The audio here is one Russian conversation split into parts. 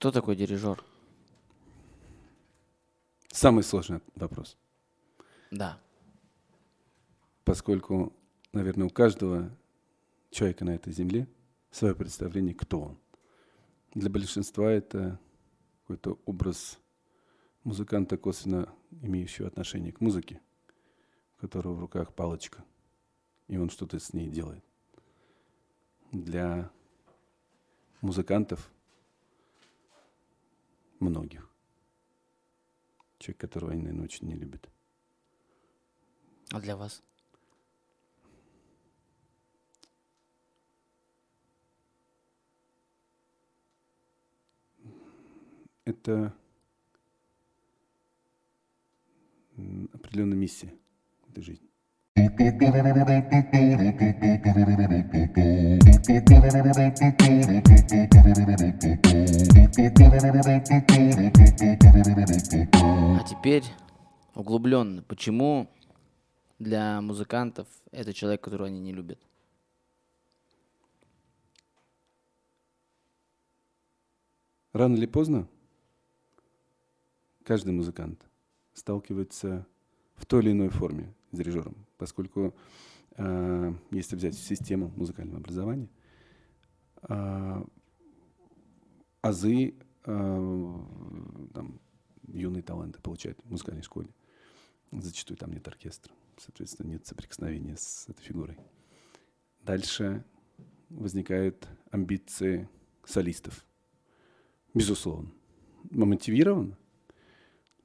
Кто такой дирижер? Самый сложный вопрос. Да. Поскольку, наверное, у каждого человека на этой земле свое представление, кто он. Для большинства это какой-то образ музыканта, косвенно имеющего отношение к музыке, у которого в руках палочка, и он что-то с ней делает. Для музыкантов многих. Человек, которого они, наверное, очень не любят. А для вас? Это определенная миссия этой жизни. А теперь углубленно. Почему для музыкантов это человек, которого они не любят? Рано или поздно каждый музыкант сталкивается в той или иной форме с дирижером, поскольку э, если взять систему музыкального образования, э, азы э, там, юные таланты получают в музыкальной школе. Зачастую там нет оркестра, соответственно, нет соприкосновения с этой фигурой. Дальше возникают амбиции солистов. Безусловно. Мотивировано,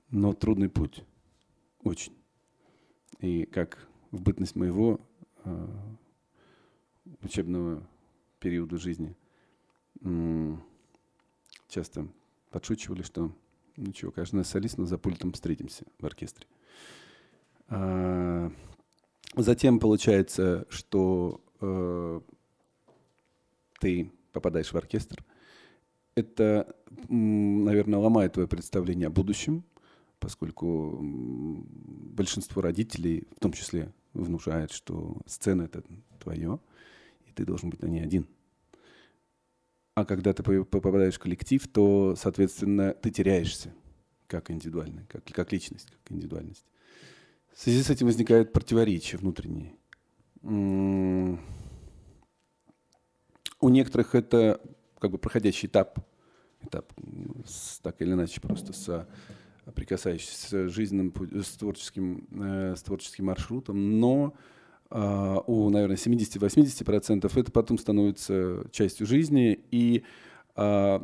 но трудный путь. Очень. И как в бытность моего э, учебного периода жизни часто подшучивали, что ну чего, нас солист, но за пультом встретимся в оркестре. А, затем получается, что э, ты попадаешь в оркестр. Это, наверное, ломает твое представление о будущем, поскольку большинство родителей, в том числе, внушает, что сцена это твое, и ты должен быть на ней один. А когда ты попадаешь в коллектив, то, соответственно, ты теряешься как индивидуальный, как, как личность, как индивидуальность. В связи с этим возникают противоречия внутренние. У некоторых это как бы проходящий этап, этап так или иначе просто с прикасающийся с жизненным, с творческим, э, с творческим маршрутом, но э, у, наверное, 70-80% это потом становится частью жизни, и э,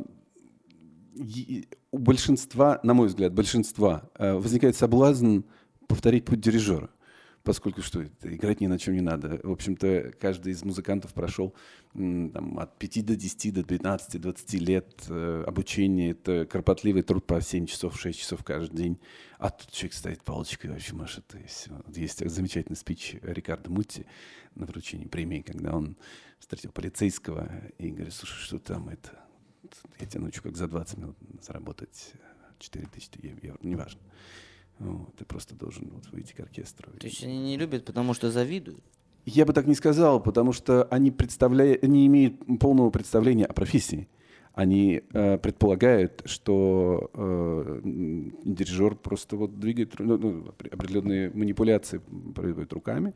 у большинства, на мой взгляд, большинства э, возникает соблазн повторить путь дирижера поскольку что играть ни на чем не надо. В общем-то, каждый из музыкантов прошел там, от 5 до 10, до 15, 20 лет э, обучения. Это кропотливый труд по 7 часов, 6 часов каждый день. А тут человек стоит палочкой вообще машет, и все. Есть замечательный спич Рикардо Мутти на вручении премии, когда он встретил полицейского и говорит, слушай, что там это? Я тебя научу, как за 20 минут заработать 4 тысячи евро, неважно. Вот, ты просто должен вот, выйти к оркестру. То есть они не любят, потому что завидуют? Я бы так не сказал, потому что они, представляют, они имеют полного представления о профессии. Они э, предполагают, что э, дирижер просто вот двигает ну, ну, определенные манипуляции производит руками,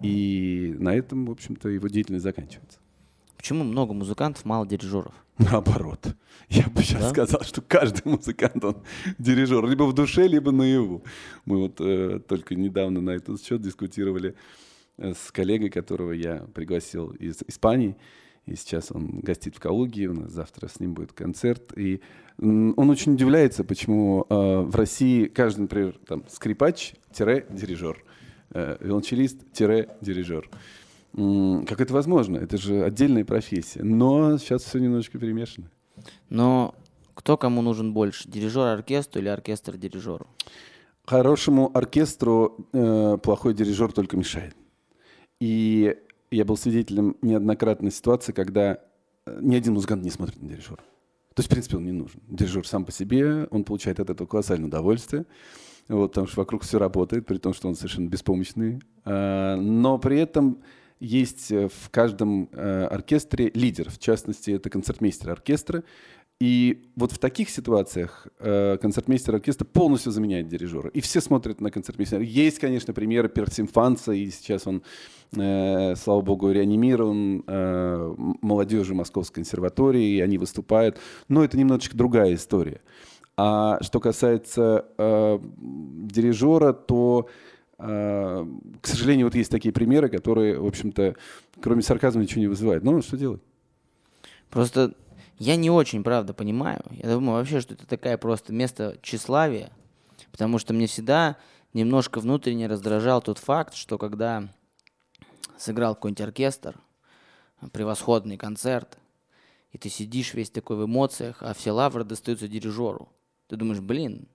и на этом, в общем-то, его деятельность заканчивается. Почему много музыкантов, мало дирижеров? Наоборот. Я бы сейчас да? сказал, что каждый музыкант, он дирижер, либо в душе, либо наяву. Мы вот э, только недавно на этот счет дискутировали э, с коллегой, которого я пригласил из Испании. И сейчас он гостит в Калуге, у нас завтра с ним будет концерт. И он очень удивляется, почему э, в России каждый, например, там, скрипач-дирижер, э, виолончелист-дирижер. Как это возможно? Это же отдельная профессия. Но сейчас все немножечко перемешано. Но кто кому нужен больше? Дирижер оркестру или оркестр дирижеру? Хорошему оркестру э, плохой дирижер только мешает. И я был свидетелем неоднократной ситуации, когда э, ни один музыкант не смотрит на дирижера. То есть, в принципе, он не нужен. Дирижер сам по себе, он получает от этого колоссальное удовольствие. Вот, потому что вокруг все работает, при том, что он совершенно беспомощный. А, но при этом есть э, в каждом э, оркестре лидер, в частности, это концертмейстер оркестра, И вот в таких ситуациях э, концертмейстер оркестра полностью заменяет дирижера. И все смотрят на концертмейстера. Есть, конечно, примеры Персимфанца, и сейчас он, э, слава богу, реанимирован э, молодежью Московской консерватории, и они выступают. Но это немножечко другая история. А что касается э, дирижера, то, к сожалению, вот есть такие примеры, которые, в общем-то, кроме сарказма ничего не вызывают. Ну, что делать? Просто я не очень, правда, понимаю. Я думаю вообще, что это такая просто место тщеславия, потому что мне всегда немножко внутренне раздражал тот факт, что когда сыграл какой-нибудь оркестр, превосходный концерт, и ты сидишь весь такой в эмоциях, а все лавры достаются дирижеру. Ты думаешь, блин,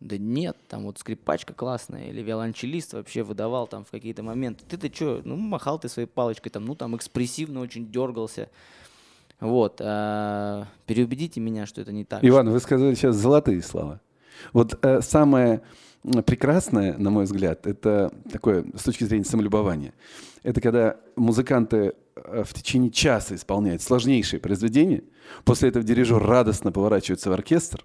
да нет, там вот скрипачка классная, или виолончелист вообще выдавал там в какие-то моменты. Ты-то что, ну махал ты своей палочкой, там, ну там экспрессивно очень дергался. Вот. А, переубедите меня, что это не так. Иван, вы сказали сейчас золотые слова. Вот э, самое прекрасное, на мой взгляд, это такое с точки зрения самолюбования. Это когда музыканты э, в течение часа исполняют сложнейшие произведения, после этого дирижер радостно поворачивается в оркестр,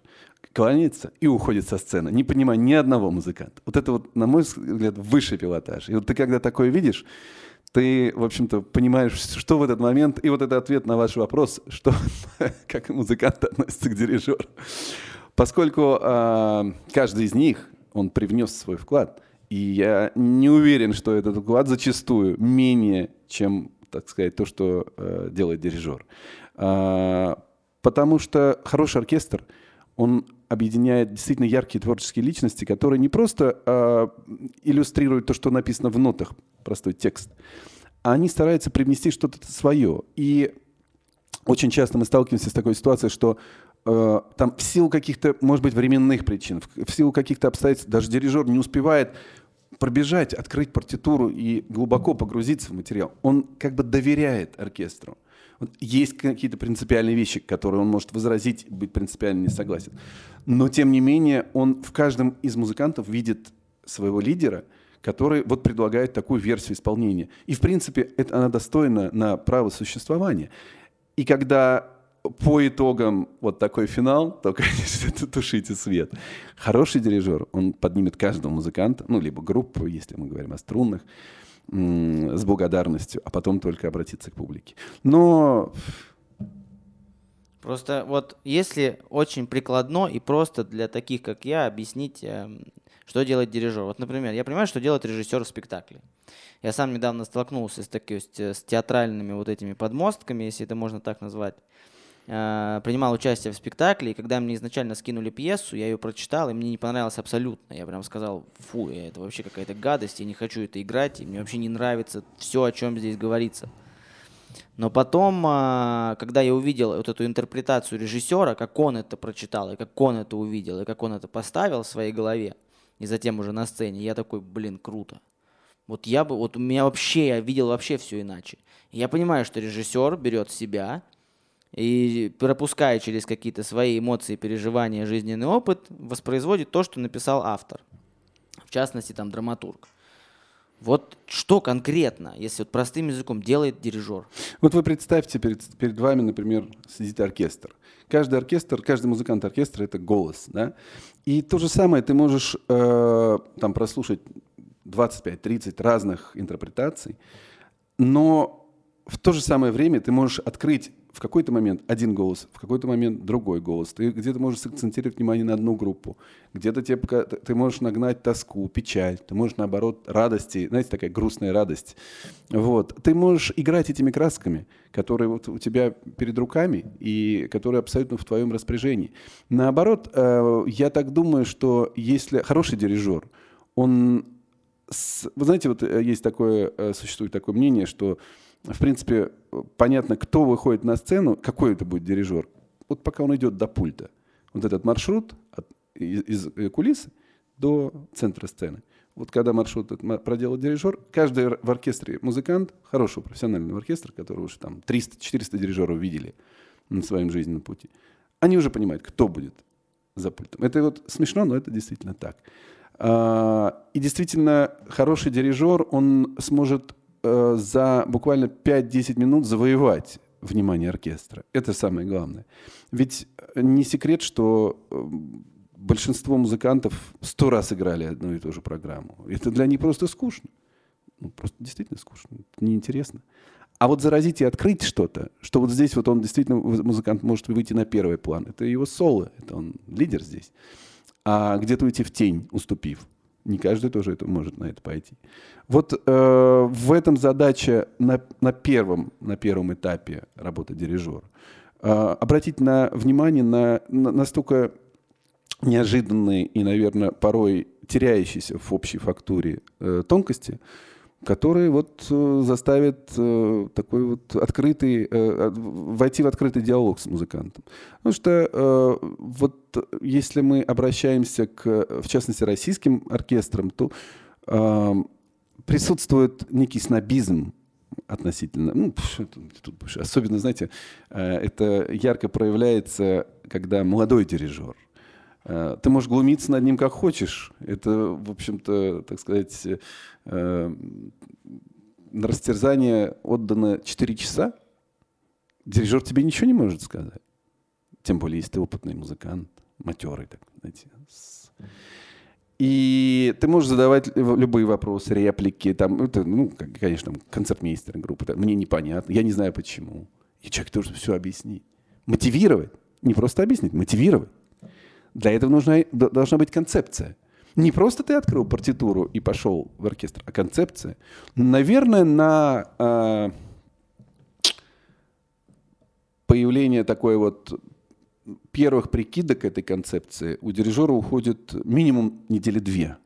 кланяется и уходит со сцены, не понимая ни одного музыканта. Вот это вот, на мой взгляд, высший пилотаж. И вот ты когда такое видишь, ты, в общем-то, понимаешь, что в этот момент, и вот это ответ на ваш вопрос, что, как музыкант относится к дирижеру. Поскольку э, каждый из них, он привнес свой вклад, и я не уверен, что этот вклад зачастую менее, чем, так сказать, то, что э, делает дирижер. Э, потому что хороший оркестр, он объединяет действительно яркие творческие личности, которые не просто э, иллюстрируют то, что написано в нотах, простой текст, а они стараются привнести что-то свое. И очень часто мы сталкиваемся с такой ситуацией, что э, там в силу каких-то, может быть, временных причин, в, в силу каких-то обстоятельств даже дирижер не успевает пробежать, открыть партитуру и глубоко погрузиться в материал. Он как бы доверяет оркестру. Есть какие-то принципиальные вещи, которые он может возразить, быть принципиально не согласен. Но, тем не менее, он в каждом из музыкантов видит своего лидера, который вот предлагает такую версию исполнения. И, в принципе, это, она достойна на право существования. И когда по итогам вот такой финал, то, конечно, тушите свет. Хороший дирижер, он поднимет каждого музыканта, ну, либо группу, если мы говорим о струнных, с благодарностью, а потом только обратиться к публике. Но Просто вот если очень прикладно и просто для таких, как я, объяснить, эм, что делает дирижер. Вот, например, я понимаю, что делает режиссер в спектакле. Я сам недавно столкнулся с, таки, с театральными вот этими подмостками, если это можно так назвать. Э, принимал участие в спектакле, и когда мне изначально скинули пьесу, я ее прочитал, и мне не понравилось абсолютно. Я прям сказал, фу, это вообще какая-то гадость, я не хочу это играть, и мне вообще не нравится все, о чем здесь говорится. Но потом, э, когда я увидел вот эту интерпретацию режиссера, как он это прочитал, и как он это увидел, и как он это поставил в своей голове, и затем уже на сцене, я такой, блин, круто. Вот я бы, вот у меня вообще, я видел вообще все иначе. Я понимаю, что режиссер берет себя, и пропуская через какие-то свои эмоции, переживания, жизненный опыт, воспроизводит то, что написал автор. В частности, там, драматург. Вот что конкретно, если вот простым языком делает дирижер? Вот вы представьте, перед, перед вами, например, сидит оркестр. Каждый оркестр, каждый музыкант оркестра — это голос. Да? И то же самое ты можешь э, там прослушать 25-30 разных интерпретаций, но в то же самое время ты можешь открыть в какой-то момент один голос, в какой-то момент другой голос. Ты где-то можешь сакцентировать внимание на одну группу, где-то тебе, ты можешь нагнать тоску, печаль, ты можешь, наоборот, радости, знаете, такая грустная радость. Вот. Ты можешь играть этими красками, которые вот у тебя перед руками и которые абсолютно в твоем распоряжении. Наоборот, э, я так думаю, что если хороший дирижер, он... Вы знаете, вот э, есть такое, э, существует такое мнение, что в принципе, понятно, кто выходит на сцену, какой это будет дирижер. Вот пока он идет до пульта. Вот этот маршрут от, из, из э, кулисы до центра сцены. Вот когда маршрут проделал дирижер, каждый в оркестре музыкант, хорошего профессионального оркестра, который уже там 300-400 дирижеров видели на своем жизненном пути, они уже понимают, кто будет за пультом. Это вот смешно, но это действительно так. А, и действительно, хороший дирижер, он сможет Э, за буквально 5-10 минут завоевать внимание оркестра. Это самое главное. Ведь не секрет, что э, большинство музыкантов сто раз играли одну и ту же программу. Это для них просто скучно. Ну, просто действительно скучно. Неинтересно. А вот заразить и открыть что-то, что вот здесь вот он действительно, музыкант может выйти на первый план. Это его соло, это он лидер здесь. А где-то уйти в тень, уступив. Не каждый тоже это может на это пойти. Вот э, в этом задача на, на, первом, на первом этапе работы дирижера. Э, обратить на внимание на, на настолько неожиданные и, наверное, порой теряющиеся в общей фактуре э, тонкости, которые вот э, заставят э, такой вот открытый, э, войти в открытый диалог с музыкантом. Потому что э, вот если мы обращаемся к, в частности, российским оркестрам, то э, присутствует некий снобизм относительно, ну, тут, особенно, знаете, э, это ярко проявляется, когда молодой дирижер Э, ты можешь глумиться над ним как хочешь. Это, в общем-то, так сказать, э, на растерзание отдано 4 часа. Дирижер тебе ничего не может сказать. Тем более, если ты опытный музыкант, матерый, так, знаете. И ты можешь задавать любые вопросы, реплики, там, это, ну, конечно, там, концертмейстер группы, там, мне непонятно, я не знаю почему. И человек должен все объяснить. Мотивировать. Не просто объяснить, мотивировать. Для этого нужна, должна быть концепция. Не просто ты открыл партитуру и пошел в оркестр, а концепция. Наверное, на э, появление такой вот первых прикидок этой концепции у дирижера уходит минимум недели две.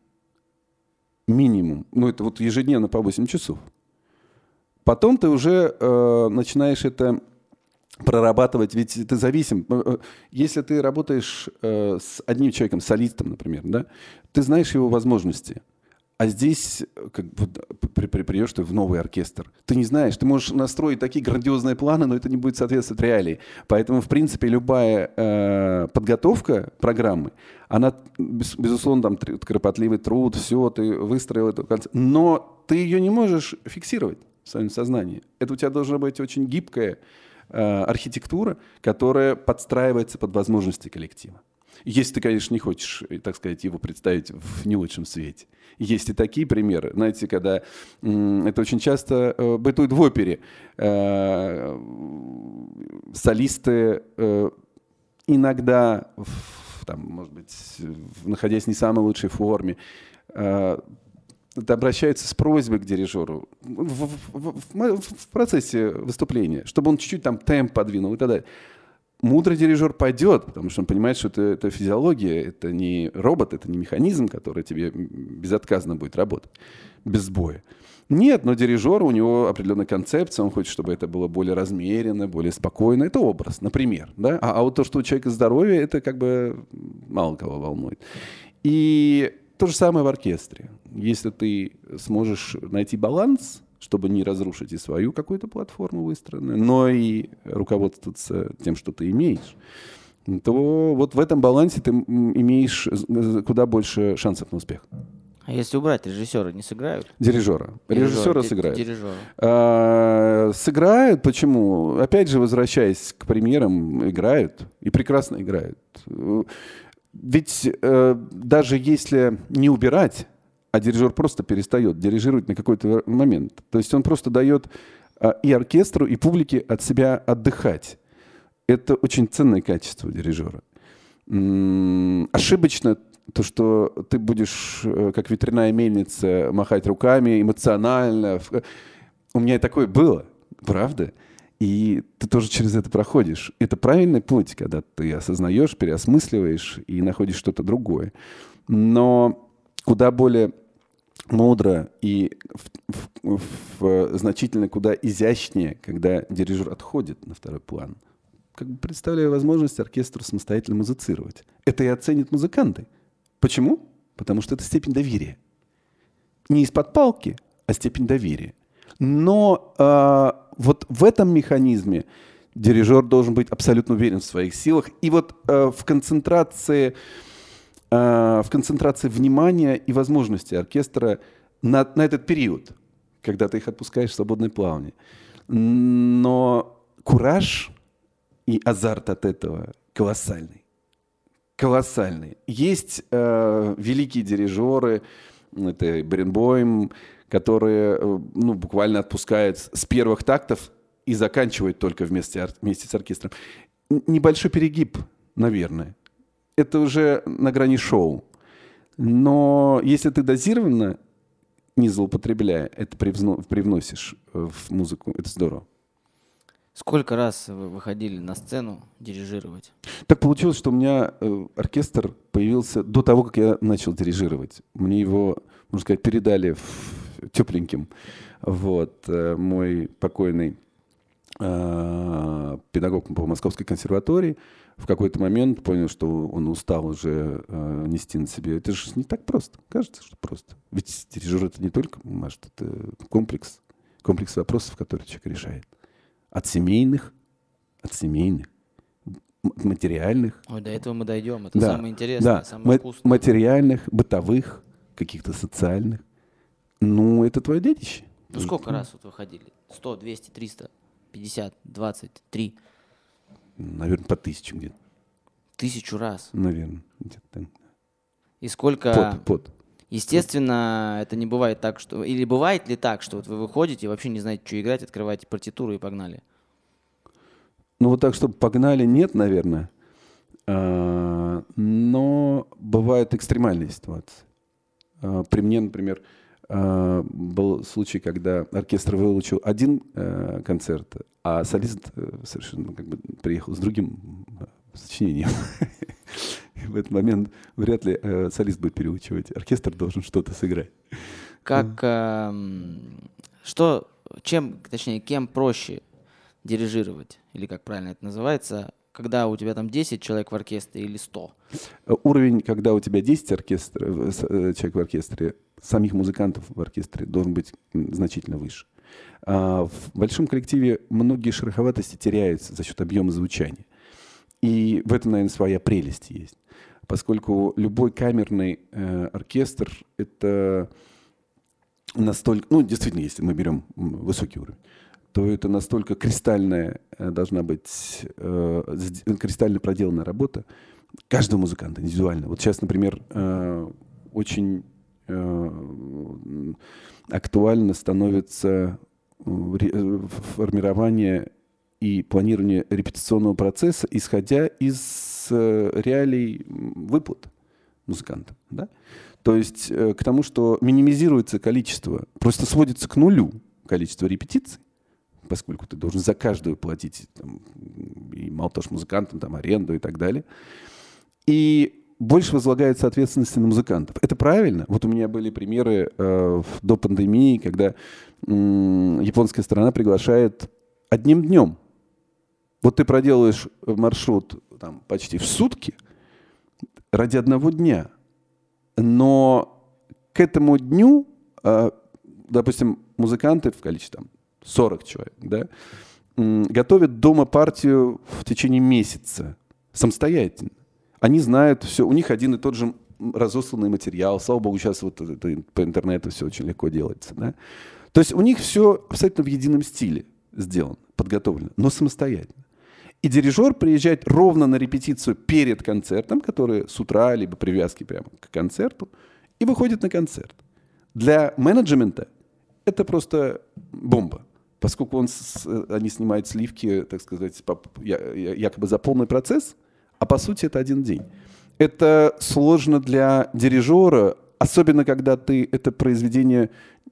Минимум. Ну, это вот ежедневно по 8 часов. Потом ты уже э, начинаешь это прорабатывать, ведь ты зависим. Э, э, если ты работаешь э, с одним человеком, солистом, например, да, ты знаешь его возможности. А здесь, как бы, при, при, придешь ты в новый оркестр, ты не знаешь, ты можешь настроить такие грандиозные планы, но это не будет соответствовать реалии. Поэтому, в принципе, любая э, подготовка программы, она, без, безусловно, там кропотливый труд, все, ты выстроил эту концепцию, но ты ее не можешь фиксировать в своем сознании. Это у тебя должна быть очень гибкая, Э, архитектура, которая подстраивается под возможности коллектива. Если ты, конечно, не хочешь, э, так сказать, его представить в не лучшем свете. Есть и такие примеры. Знаете, когда это очень часто э, бытует в опере. солисты иногда, там, может быть, находясь в не самой лучшей форме, обращаются с просьбой к дирижеру в, в, в, в процессе выступления, чтобы он чуть-чуть там темп подвинул и так далее. Мудрый дирижер пойдет, потому что он понимает, что это, это физиология, это не робот, это не механизм, который тебе безотказно будет работать, без сбоя. Нет, но дирижер, у него определенная концепция, он хочет, чтобы это было более размеренно, более спокойно. Это образ, например. Да? А, а вот то, что у человека здоровье, это как бы мало кого волнует. И то же самое в оркестре. Если ты сможешь найти баланс, чтобы не разрушить и свою какую-то платформу выстроенную, но и руководствоваться тем, что ты имеешь, то вот в этом балансе ты имеешь куда больше шансов на успех. А если убрать режиссера, не сыграют? Дирижера. Режиссера сыграют. Дирижера. А, сыграют, почему? Опять же, возвращаясь к примерам, играют. И прекрасно играют. Ведь э, даже если не убирать, а дирижер просто перестает дирижировать на какой-то момент, то есть он просто дает э, и оркестру, и публике от себя отдыхать. Это очень ценное качество дирижера. Ошибочно то, что ты будешь, э, как ветряная мельница, махать руками эмоционально. У меня такое было, правда? И ты тоже через это проходишь. Это правильный путь, когда ты осознаешь, переосмысливаешь и находишь что-то другое. Но куда более мудро и в, в, в, значительно куда изящнее, когда дирижер отходит на второй план, как бы представляя возможность оркестру самостоятельно музицировать. Это и оценят музыканты. Почему? Потому что это степень доверия. Не из-под палки, а степень доверия. Но э, вот в этом механизме дирижер должен быть абсолютно уверен в своих силах. И вот э, в концентрации в концентрации внимания и возможностей оркестра на, на этот период, когда ты их отпускаешь в свободное плавание. Но кураж и азарт от этого колоссальный. Колоссальный. Есть э, великие дирижеры, это Бренбойм, которые э, ну, буквально отпускают с первых тактов и заканчивают только вместе, вместе с оркестром. Небольшой перегиб, наверное. Это уже на грани шоу. Но если ты дозированно, не злоупотребляя, это привносишь в музыку, это здорово. Сколько раз вы выходили на сцену дирижировать? Так получилось, что у меня э, оркестр появился до того, как я начал дирижировать. Мне его, можно сказать, передали в, тепленьким. Вот, э, мой покойный э, педагог по Московской консерватории в какой-то момент понял, что он устал уже э, нести на себе. Это же не так просто. Кажется, что просто. Ведь дирижер это не только, может, это комплекс, комплекс вопросов, которые человек решает. От семейных, от семейных, материальных. Ой, до этого мы дойдем. Это да, самое интересное, да. самое вкусное. Материальных, бытовых, каких-то социальных. Ну, это твое детище. Ну, сколько раз вот выходили? 100, 200, 300, 50, 20, 3? Наверное, по тысяче где-то. Тысячу раз? Наверное, где-то И сколько... Под, под. Естественно, это не бывает так, что... Или бывает ли так, что вот вы выходите и вообще не знаете, что играть, открываете партитуру и погнали? Ну вот так, чтобы погнали, нет, наверное. А, но бывают экстремальные ситуации. А, при мне, например, был случай, когда оркестр выучил один э, концерт, а солист э, совершенно как бы приехал с другим э, сочинением. в этот момент вряд ли э, солист будет переучивать. Оркестр должен что-то сыграть. Как, э, что, чем, точнее, кем проще дирижировать, или как правильно это называется, когда у тебя там 10 человек в оркестре или 100? Уровень, когда у тебя 10 оркестр, человек в оркестре, самих музыкантов в оркестре должен быть значительно выше. А в большом коллективе многие шероховатости теряются за счет объема звучания. И в этом, наверное, своя прелесть есть. Поскольку любой камерный э, оркестр — это настолько... Ну, действительно, если мы берем высокий уровень, то это настолько кристальная э, должна быть, э, кристально проделанная работа каждого музыканта индивидуально. Вот сейчас, например, э, очень актуально становится э, формирование и планирование репетиционного процесса, исходя из э, реалий выплат музыканта. Да? То есть э, к тому, что минимизируется количество, просто сводится к нулю количество репетиций, поскольку ты должен за каждую платить там, и мало того, музыкантам, там, аренду и так далее. И больше возлагается ответственности на музыкантов. Это правильно. Вот у меня были примеры э, до пандемии, когда э, японская сторона приглашает одним днем вот ты проделаешь маршрут там, почти в сутки ради одного дня. Но к этому дню, а, допустим, музыканты в количестве там, 40 человек, да, готовят дома партию в течение месяца самостоятельно. Они знают все, у них один и тот же разосланный материал. Слава богу, сейчас вот это, по интернету все очень легко делается. Да? То есть у них все абсолютно в едином стиле сделано, подготовлено, но самостоятельно. И дирижер приезжает ровно на репетицию перед концертом, который с утра, либо привязки прямо к концерту, и выходит на концерт. Для менеджмента это просто бомба, поскольку он, они снимают сливки, так сказать, якобы за полный процесс, а по сути это один день. Это сложно для дирижера, особенно когда ты это произведение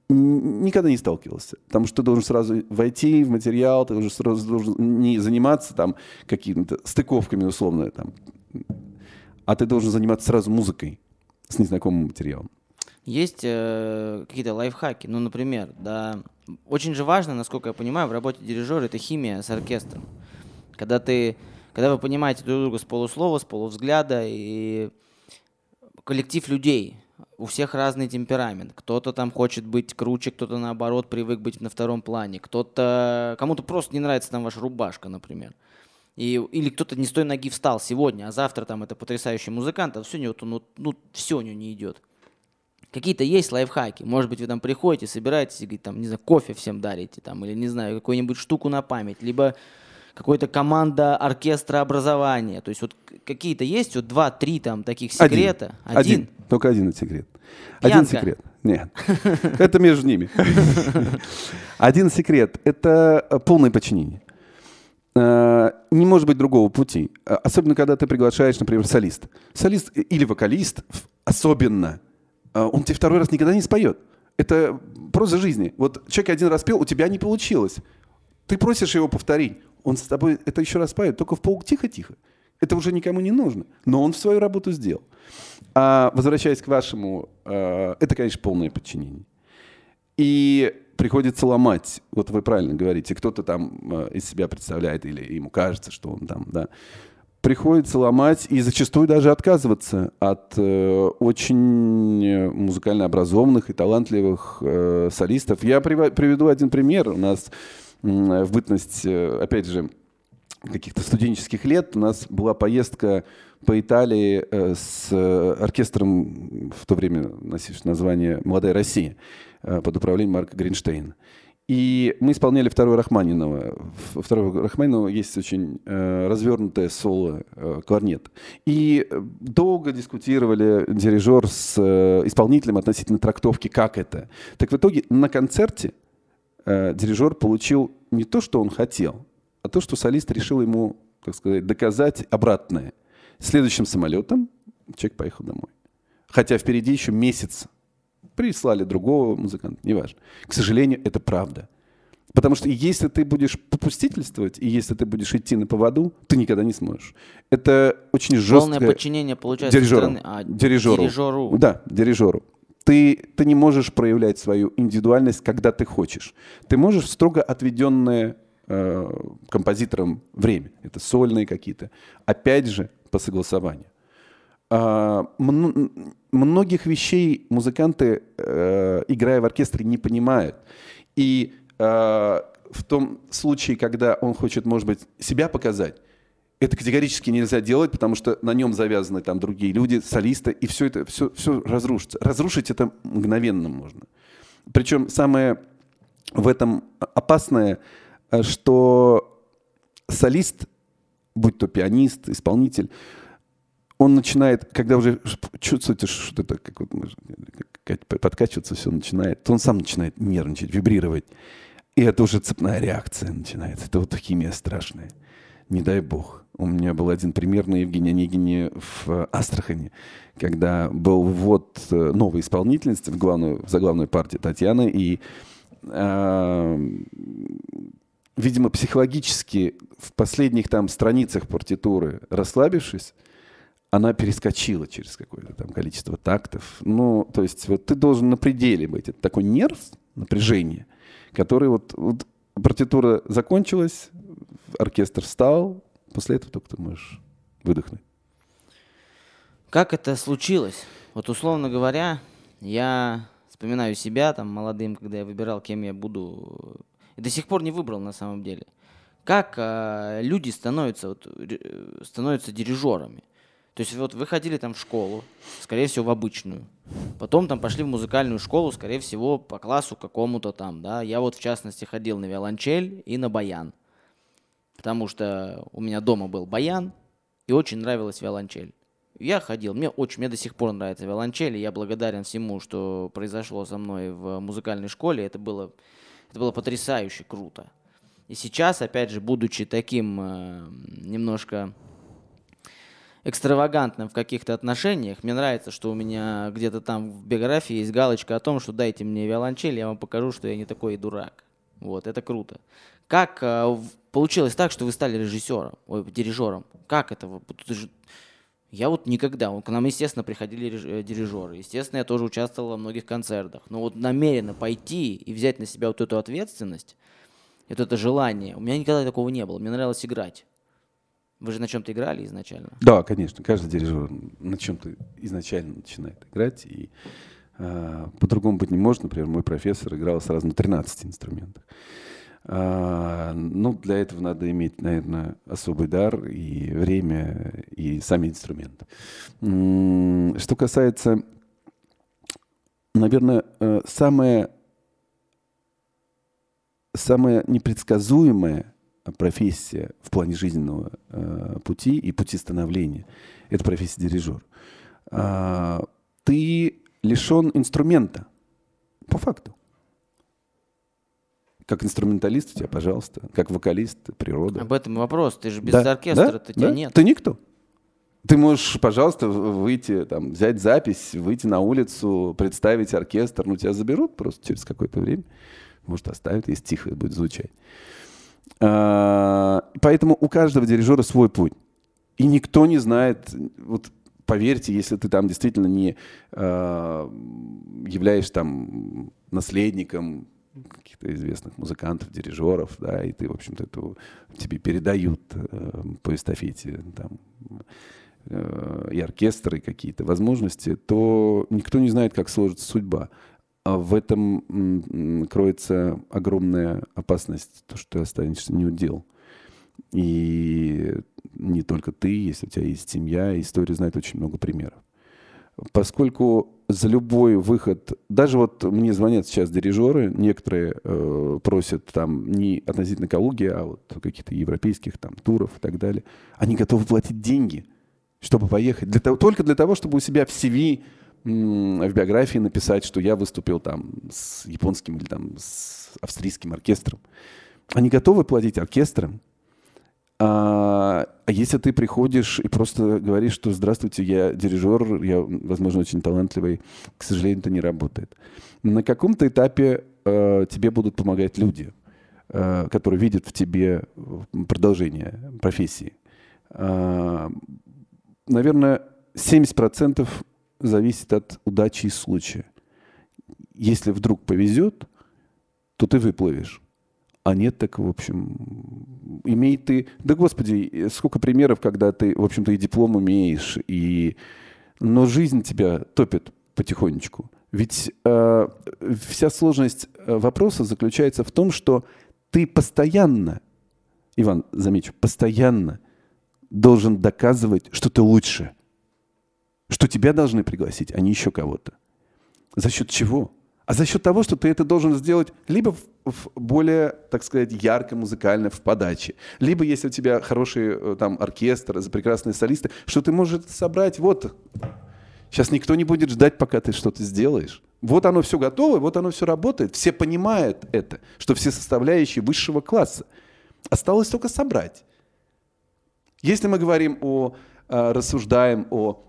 никогда не сталкивался. Потому что ты должен сразу войти в материал, ты уже сразу должен не заниматься там какими-то стыковками условно, там, а ты должен заниматься сразу музыкой с незнакомым материалом. Есть э, какие-то лайфхаки. Ну, например, да, очень же важно, насколько я понимаю, в работе дирижера это химия с оркестром. Когда ты, когда вы понимаете друг друга с полуслова, с полувзгляда и коллектив людей, у всех разный темперамент. Кто-то там хочет быть круче, кто-то наоборот привык быть на втором плане. Кто-то кому-то просто не нравится там ваша рубашка, например. И, или кто-то не с той ноги встал сегодня, а завтра там это потрясающий музыкант, а все у него, ну, ну, все у него не идет. Какие-то есть лайфхаки. Может быть, вы там приходите, собираетесь и там, не знаю, кофе всем дарите, там, или, не знаю, какую-нибудь штуку на память, либо какой-то команда оркестра образования. То есть вот какие-то есть вот два-три там таких секрета. Один. один. один. Только один секрет. Пьянка. Один секрет. Нет. Это между ними. Один секрет. Это э, полное подчинение. Э, не может быть другого пути. Э, особенно, когда ты приглашаешь, например, солист. Солист или вокалист, особенно, он тебе второй раз никогда не споет. Это просто жизни. Вот человек один раз пел, у тебя не получилось. Ты просишь его повторить. Он с тобой это еще раз поет, только в пол тихо-тихо. Это уже никому не нужно. Но он свою работу сделал. А возвращаясь к вашему, э, это, конечно, полное подчинение. И приходится ломать. Вот вы правильно говорите, кто-то там э, из себя представляет или ему кажется, что он там, да. Приходится ломать и зачастую даже отказываться от э, очень музыкально образованных и талантливых солистов. Я приведу один пример. У нас в бытность, э, опять же, каких-то студенческих лет у нас была поездка по Италии э, с э, оркестром, в то время носившим название «Молодая Россия», э, под управлением Марка Гринштейна. И мы исполняли второй Рахманинова. Второго Рахманинова есть очень э, развернутое соло э, кларнет. И долго дискутировали дирижер с э, исполнителем относительно трактовки, как это. Так в итоге на концерте э, дирижер получил не то, что он хотел, а то, что солист решил ему, так сказать, доказать обратное. Следующим самолетом человек поехал домой. Хотя впереди еще месяц. Прислали другого музыканта, неважно. К сожалению, это правда. Потому что если ты будешь попустительствовать, и если ты будешь идти на поводу, ты никогда не сможешь. Это очень жесткое... Полное подчинение получается дирижеру. Стороны... А, дирижеру. дирижеру. Да, дирижеру. Ты, ты не можешь проявлять свою индивидуальность, когда ты хочешь. Ты можешь в строго отведенное э, композиторам время. Это сольные какие-то. Опять же, по согласованию. А, многих вещей музыканты, э, играя в оркестре, не понимают. И э, в том случае, когда он хочет, может быть, себя показать, это категорически нельзя делать, потому что на нем завязаны там другие люди, солисты, и все это все, все разрушится. Разрушить это мгновенно можно. Причем самое в этом опасное, э, что солист будь то пианист, исполнитель, он начинает, когда уже чувствуете, что это как вот подкачиваться все начинает, то он сам начинает нервничать, вибрировать. И это уже цепная реакция начинается. Это вот химия страшная. Не дай бог. У меня был один пример на Евгении Онегине в Астрахани, когда был ввод э, новой исполнительности в, главную, в заглавную партию Татьяны, и э, видимо, психологически в последних там страницах партитуры расслабившись, она перескочила через какое-то там количество тактов. Ну, то есть вот ты должен на пределе быть. Это такой нерв, напряжение, который вот, вот партитура закончилась, оркестр встал, после этого только ты можешь выдохнуть. Как это случилось? Вот условно говоря, я вспоминаю себя там молодым, когда я выбирал, кем я буду и до сих пор не выбрал на самом деле. Как э, люди становятся, вот, становятся дирижерами? То есть вот вы ходили там в школу, скорее всего, в обычную. Потом там пошли в музыкальную школу, скорее всего, по классу какому-то там, да. Я вот, в частности, ходил на виолончель и на баян. Потому что у меня дома был баян, и очень нравилась виолончель. Я ходил, мне очень, мне до сих пор нравится виолончель, и я благодарен всему, что произошло со мной в музыкальной школе. Это было это было потрясающе круто. И сейчас, опять же, будучи таким э, немножко экстравагантным в каких-то отношениях, мне нравится, что у меня где-то там в биографии есть галочка о том, что дайте мне виолончель, я вам покажу, что я не такой и дурак. Вот, это круто. Как э, получилось так, что вы стали режиссером, ой, дирижером? Как это? Я вот никогда, к нам, естественно, приходили э, дирижеры, естественно, я тоже участвовал во многих концертах, но вот намеренно пойти и взять на себя вот эту ответственность, вот это желание, у меня никогда такого не было, мне нравилось играть. Вы же на чем-то играли изначально? Да, конечно, каждый дирижер на чем-то изначально начинает играть, и по-другому быть не может, например, мой профессор играл сразу на 13 инструментах. А, ну, для этого надо иметь, наверное, особый дар и время, и сами инструменты. Что касается, наверное, э, самое, самое непредсказуемое профессия в плане жизненного э, пути и пути становления. Это профессия дирижер. А, ты лишен инструмента, по факту. Как инструменталист у тебя, пожалуйста. Как вокалист, природа. Об этом вопрос. Ты же без Да, оркестра, да, ты тебя да. нет. Ты никто. Ты можешь, пожалуйста, выйти, там, взять запись, выйти на улицу, представить оркестр, ну, тебя заберут просто через какое-то время. Может, оставят, если тихо будет звучать. А, Поэтому у каждого дирижера свой путь. И никто не знает, вот поверьте, если ты там действительно не а, являешься там наследником каких-то известных музыкантов, дирижеров, да, и ты, в общем-то, это тебе передают э, по эстафете там, э, и оркестр, и какие-то возможности, то никто не знает, как сложится судьба. А в этом м, кроется огромная опасность, то, что ты останешься неудел. И не только ты, если у тебя есть семья, история знает очень много примеров. Поскольку за любой выход, даже вот мне звонят сейчас дирижеры, некоторые э, просят там не относительно Калуги, а вот каких-то европейских там туров и так далее, они готовы платить деньги, чтобы поехать, для того, только для того, чтобы у себя в CV, в биографии написать, что я выступил там с японским или там с австрийским оркестром. Они готовы платить оркестрам, а, а если ты приходишь и просто говоришь, что здравствуйте, я дирижер, я, возможно, очень талантливый, к сожалению, это не работает. На каком-то этапе э, тебе будут помогать люди, э, которые видят в тебе продолжение профессии. А, наверное, 70% зависит от удачи и случая. Если вдруг повезет, то ты выплывешь. А нет, так, в общем, имей ты... Да, господи, сколько примеров, когда ты, в общем-то, и диплом умеешь, и... но жизнь тебя топит потихонечку. Ведь э, вся сложность э, вопроса заключается в том, что ты постоянно, Иван, замечу, постоянно должен доказывать, что ты лучше. Что тебя должны пригласить, а не еще кого-то. За счет чего? А за счет того, что ты это должен сделать либо в, в более, так сказать, ярко музыкально в подаче, либо если у тебя хороший э, там оркестр, прекрасные солисты, что ты можешь собрать вот. Сейчас никто не будет ждать, пока ты что-то сделаешь. Вот оно все готово, вот оно все работает. Все понимают это, что все составляющие высшего класса. Осталось только собрать. Если мы говорим о, э, рассуждаем о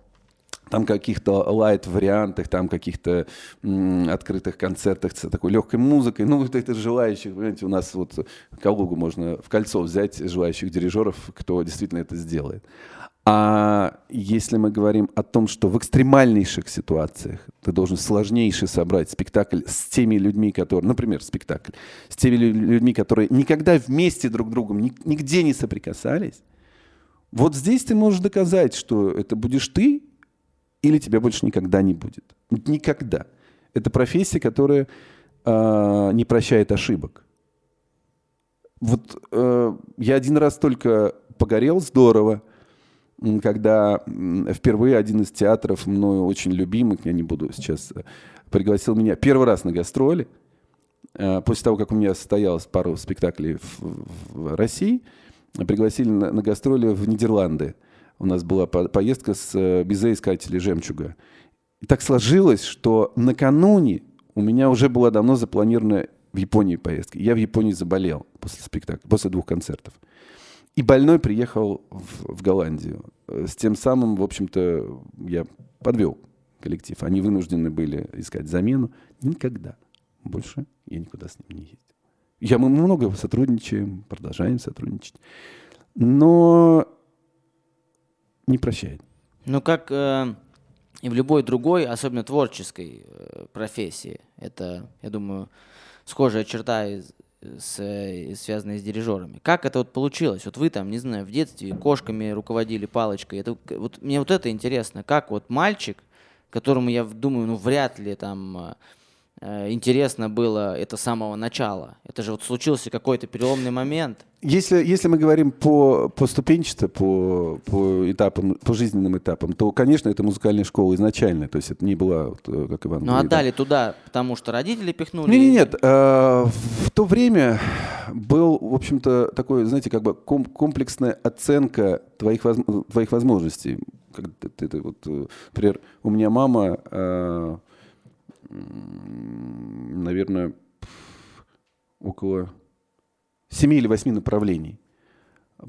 там каких-то лайт-вариантах, там каких-то открытых концертах с такой легкой музыкой. Ну, вот это желающих, понимаете, у нас вот Калугу можно в кольцо взять желающих дирижеров, кто действительно это сделает. А если мы говорим о том, что в экстремальнейших ситуациях ты должен сложнейший собрать спектакль с теми людьми, которые, например, спектакль, с теми лю- людьми, которые никогда вместе друг с другом ни- нигде не соприкасались, вот здесь ты можешь доказать, что это будешь ты, или тебя больше никогда не будет. Никогда. Это профессия, которая а, не прощает ошибок. Вот э, я один раз только погорел здорово, когда впервые один из театров, мною очень любимых, я не буду сейчас, э, пригласил меня первый раз на гастроли. Э, После того, как у меня состоялось пару спектаклей в, в России, пригласили на, на гастроли в Нидерланды. У нас была по- поездка с э, безоискателей «Жемчуга». И так сложилось, что накануне у меня уже была давно запланирована в Японии поездка. Я в Японии заболел после спектакля, после двух концертов. И больной приехал в, в Голландию. Э, С тем самым, в общем-то, я подвел коллектив. Они вынуждены были искать замену. Никогда больше я никуда с ним не ездил. Я, мы много сотрудничаем, продолжаем сотрудничать. Но не прощает. Ну, как э, и в любой другой, особенно творческой э, профессии, это, я думаю, схожая черта, из- с, э, связанная с дирижерами. Как это вот получилось? Вот вы там, не знаю, в детстве кошками руководили палочкой. Это, вот, мне вот это интересно. Как вот мальчик, которому я думаю, ну, вряд ли там... э, интересно было это с самого начала. Это же вот случился какой-то переломный момент. Если, если мы говорим по, по ступенчато, по, по этапам, по жизненным этапам, то, конечно, это музыкальная школа изначально. То есть это не была, вот, э, как Иван Ну, отдали туда, потому что родители пихнули? Нет, нет, нет. э, В то время был, в общем-то, такой, знаете, как бы ком- комплексная оценка твоих, воз- твоих возможностей. Как ты, ты вот, э, например, у меня мама, э, наверное, около семи или восьми направлений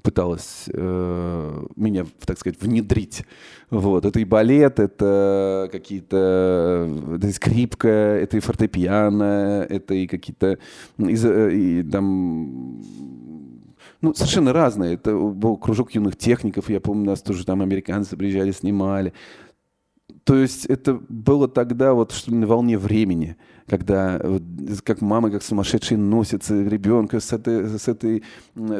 пыталась э, меня, так сказать, внедрить. Вот. Это и балет, это какие-то это и скрипка, это и фортепиано, это и какие-то из, э, и, там, ну, совершенно разные. Это был кружок юных техников, я помню, нас тоже там американцы приезжали, снимали. То есть это было тогда вот что на волне времени, когда как мамы как сумасшедшие носятся ребенка с этой, с этой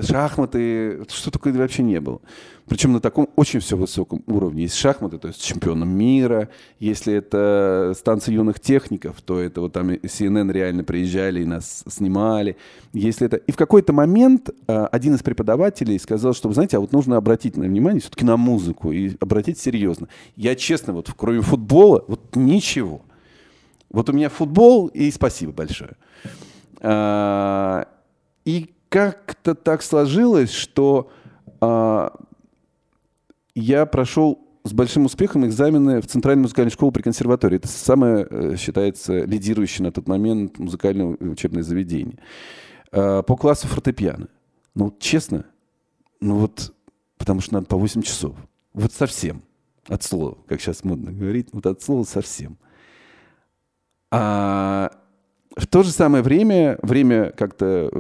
шахматы, что такое вообще не было. Причем на таком очень все высоком уровне. Есть шахматы, то есть чемпионом мира. Если это станция юных техников, то это вот там CNN реально приезжали и нас снимали. Если это... И в какой-то момент а, один из преподавателей сказал, что, вы знаете, а вот нужно обратить на внимание все-таки на музыку и обратить серьезно. Я честно, вот кроме футбола, вот ничего. Вот у меня футбол, и спасибо большое. А, И как-то так сложилось, что а, я прошел с большим успехом экзамены в Центральную музыкальную школу при консерватории. Это самое, э, считается, лидирующее на тот момент музыкальное учебное заведение. А, По классу фортепиано. Ну, честно, ну вот, потому что надо по 8 часов. Вот совсем. От слова, как сейчас модно говорить, вот от слова совсем. А в то же самое время, время как-то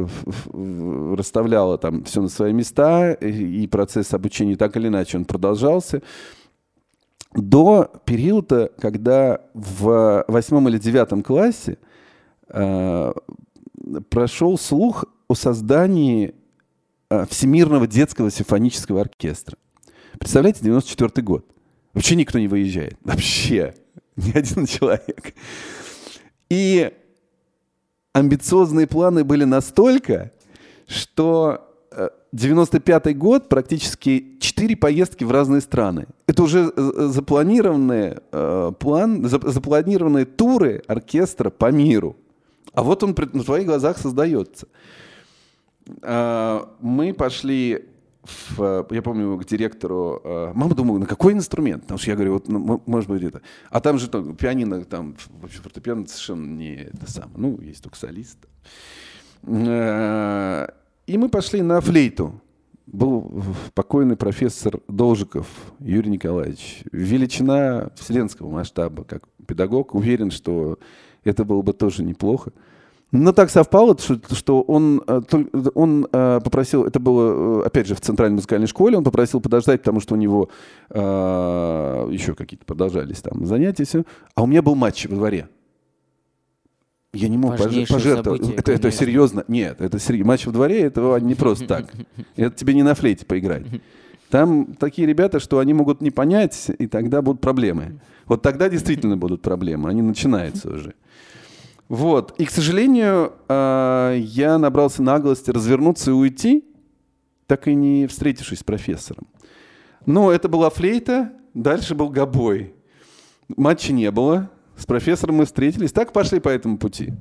расставляло там все на свои места, и процесс обучения так или иначе он продолжался. До периода, когда в восьмом или девятом классе э, прошел слух о создании э, Всемирного детского симфонического оркестра. Представляете, 94 год. Вообще никто не выезжает. Вообще. Ни один человек. И амбициозные планы были настолько, что э, 95-й год практически 4 поездки в разные страны. Это уже э, запланированный э, план, за- запланированные туры оркестра по миру. А вот он на твоих глазах создается. А, Мы пошли, в, э, я помню, к директору. э, Мама думала, на какой инструмент? Потому что я говорю, вот, ну, может быть, это. А там же там, пианино, там вообще фортепиано совершенно не это самое. Ну, есть только солист. Э, И мы пошли на флейту. Был покойный профессор Должиков Юрий Николаевич. Величина вселенского масштаба, как педагог. Уверен, что это было бы тоже неплохо. Но так совпало, что, он, э, он э, попросил, это было, э, опять же, в Центральной музыкальной школе, он попросил подождать, потому что у него э, еще какие-то продолжались там занятия, все. А у меня был матч во дворе. Я не мог Важнейшее пожертвовать. событие, это, это серьезно. Нет, это серьезно. Матч во дворе, это не просто так. Это тебе не на флейте поиграть. Там такие ребята, что они могут не понять, и тогда будут проблемы. Вот тогда действительно будут проблемы. Они начинаются уже. Вот. И, к сожалению, э, я набрался наглости развернуться и уйти, так и не встретившись с профессором. Но это была флейта, дальше был гобой. Матча не было. С профессором мы встретились. Так пошли по этому пути.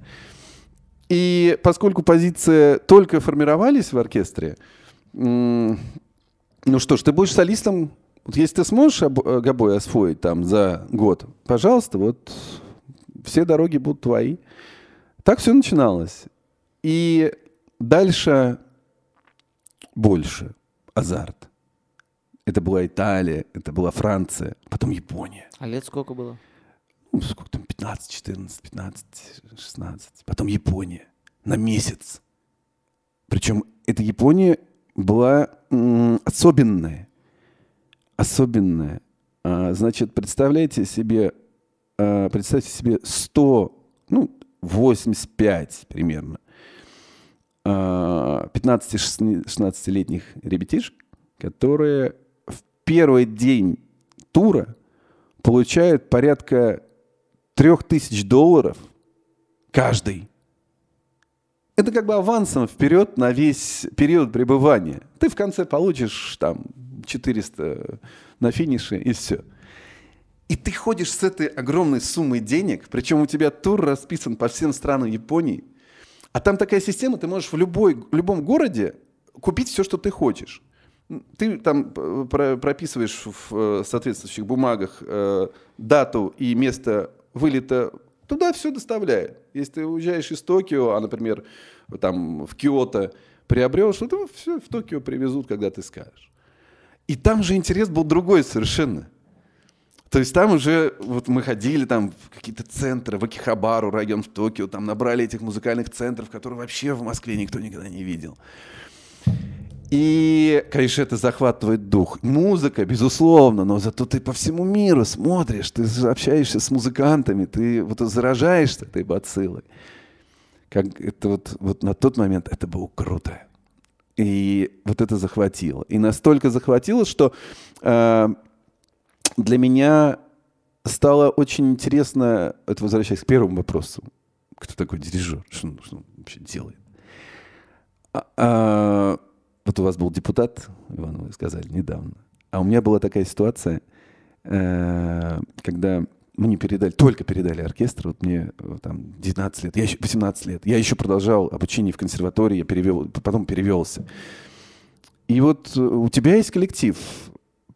И поскольку позиции только формировались в оркестре, ну что ж, ты будешь солистом. Вот если ты сможешь э, гобой освоить там за год, пожалуйста, вот все дороги будут твои. Так все начиналось. И дальше больше азарт. Это была Италия, это была Франция, потом Япония. А лет сколько было? Ну, сколько там, 15, 14, 15, 16. Потом Япония на месяц. Причем эта Япония была м, особенная. Особенная. А, значит, представляете себе, а, представьте себе 100, ну, 85 примерно, а, 15-16-летних ребятишек, которые в первый день тура получают порядка трех тысяч долларов каждый. Это как бы авансом вперед на весь период пребывания. Ты в конце получишь там 400 на финише и все. И ты ходишь с этой огромной суммой денег, причем у тебя тур расписан по всем странам Японии. А там такая система, ты можешь в любой, в любом городе купить все, что ты хочешь. Ты там э, прописываешь в э, соответствующих бумагах э, дату и место вылета, туда все доставляет. Если ты уезжаешь из Токио, а, например, там в Киото приобрел что-то, все в Токио привезут, когда ты скажешь. И там же интерес был другой совершенно. То есть там уже, вот мы ходили там в какие-то центры, в Акихабару, район в Токио, там набрали этих музыкальных центров, которые вообще в Москве никто никогда не видел. И, конечно, это захватывает дух. Музыка, безусловно, но зато ты по всему миру смотришь, ты общаешься с музыкантами, ты вот заражаешься этой бациллой. Как это вот, вот на тот момент это было круто. И вот это захватило. И настолько захватило, что э, для меня стало очень интересно, это возвращаясь к первому вопросу, кто такой дирижер, что, что он вообще делает. А, а, вот у вас был депутат, Иван, вы сказали, недавно. А у меня была такая ситуация, э, когда мне передали, только передали оркестр, вот мне э, там 19 лет, я еще 18 лет, я еще продолжал обучение в консерватории, я перевел, потом перевелся. И вот у тебя есть коллектив,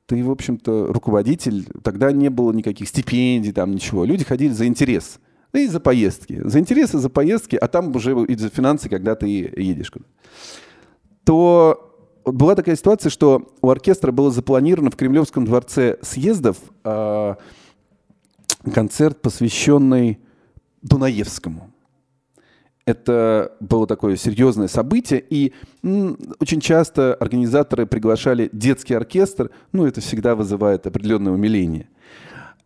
ты, в общем-то, руководитель, тогда не было никаких стипендий, там ничего, люди ходили за интерес, да и за поездки, за интересы, за поездки, а там уже и за финансы, когда ты едешь куда. То была такая ситуация, что у оркестра было запланировано в Кремлевском дворце съездов э, концерт, посвященный Дунаевскому. Это было такое серьезное событие, и м, очень часто организаторы приглашали детский оркестр, ну, это всегда вызывает определенное умиление.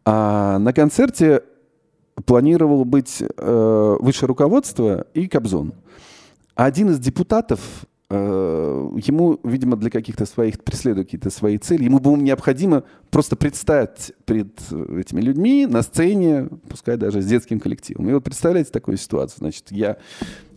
А на концерте планировало быть э, высшее руководство и Кобзон. А один из депутатов ему, видимо, для каких-то своих, преследуя какие-то свои цели, ему было необходимо просто предстать перед этими людьми на сцене, пускай даже с детским коллективом. И вот представляете такую ситуацию. Значит, я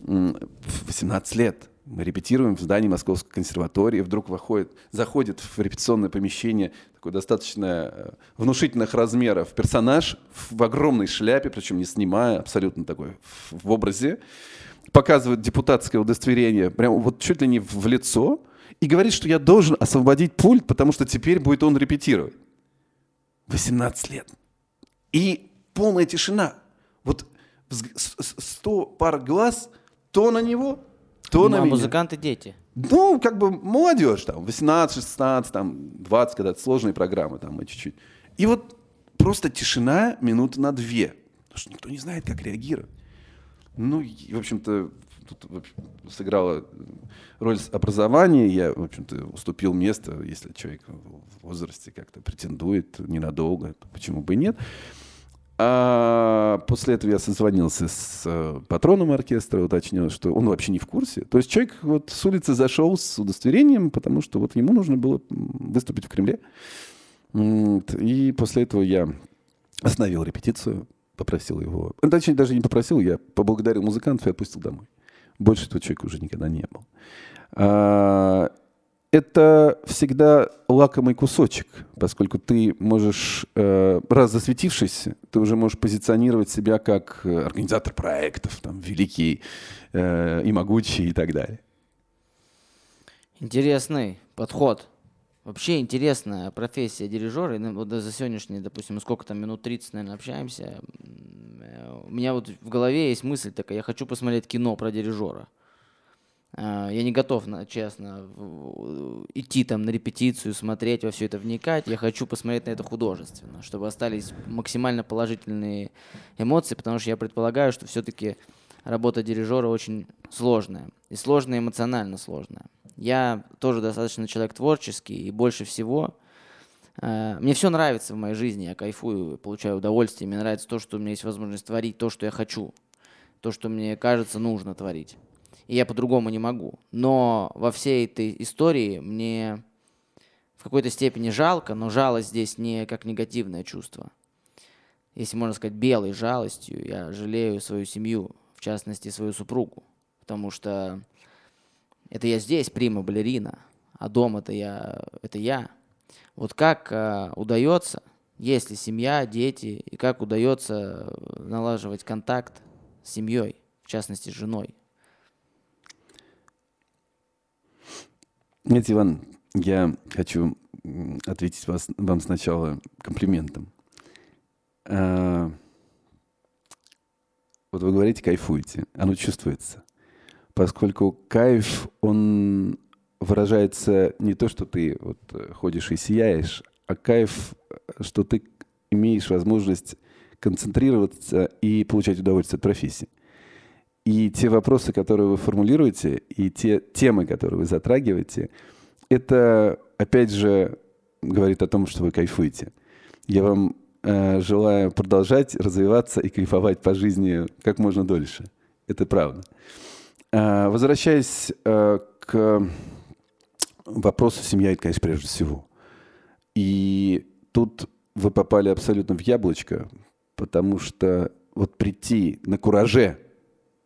в 18 лет, мы репетируем в здании Московской консерватории, вдруг выходит, заходит в репетиционное помещение такой достаточно э, внушительных размеров персонаж в огромной шляпе, причем не снимая, абсолютно такой в образе, показывает депутатское удостоверение, прям вот чуть ли не в лицо, и говорит, что я должен освободить пульт, потому что теперь будет он репетировать. 18 лет. И полная тишина. Вот сто пар глаз то на него, то ну, на а меня. музыканты дети. Ну, как бы молодежь, там, 18, 16, там, 20, когда сложные программы, там, и чуть-чуть. И вот просто тишина минуты на две. Потому что никто не знает, как реагировать. Ну, в общем-то, тут сыграла роль образования. Я, в общем-то, уступил место, если человек в возрасте как-то претендует ненадолго, почему бы и нет. А после этого я созвонился с э, патроном оркестра, уточнил, что он вообще не в курсе. То есть человек вот с улицы зашел с удостоверением, потому что вот ему нужно было выступить в Кремле. И после этого я остановил репетицию, попросил его. Ну, точнее, даже не попросил, я поблагодарил музыкантов и отпустил домой. Больше этого человека уже никогда не был. А, это всегда лакомый кусочек, поскольку ты можешь, э, раз засветившись, ты уже можешь позиционировать себя как организатор проектов, там, великий э, и могучий и так далее. Интересный подход. Вообще интересная профессия дирижера. И вот за сегодняшний, допустим, сколько там, минут 30, наверное, общаемся. Э, у меня вот в голове есть мысль такая, я хочу посмотреть кино про дирижера. Э, я не готов, честно, идти там на репетицию, смотреть во все это, вникать. Я хочу посмотреть на это художественно, чтобы остались максимально положительные эмоции, потому что я предполагаю, что все-таки работа дирижера очень сложная. И сложная, эмоционально сложная. Я тоже достаточно человек творческий, и больше всего э, мне все нравится в моей жизни, я кайфую, получаю удовольствие, мне нравится то, что у меня есть возможность творить, то, что я хочу, то, что мне кажется нужно творить. И я по-другому не могу. Но во всей этой истории мне в какой-то степени жалко, но жалость здесь не как негативное чувство. Если можно сказать, белой жалостью, я жалею свою семью, в частности, свою супругу. Потому что это я здесь, прима балерина, а дом это я, это я. Вот как э, удается, если семья, дети, и как удается налаживать контакт с семьей, в частности, с женой? Нет, Иван, я хочу ответить вас, вам сначала комплиментом. А, вот вы говорите, кайфуете, оно чувствуется. Поскольку кайф, он выражается не то, что ты вот ходишь и сияешь, а кайф, что ты имеешь возможность концентрироваться и получать удовольствие от профессии. И те вопросы, которые вы формулируете, и те темы, которые вы затрагиваете, это, опять же, говорит о том, что вы кайфуете. Я вам э, желаю продолжать развиваться и кайфовать по жизни как можно дольше. Это правда. Э, возвращаясь э, к вопросу семья, это, конечно, прежде всего. И тут вы попали абсолютно в яблочко, потому что вот прийти на кураже –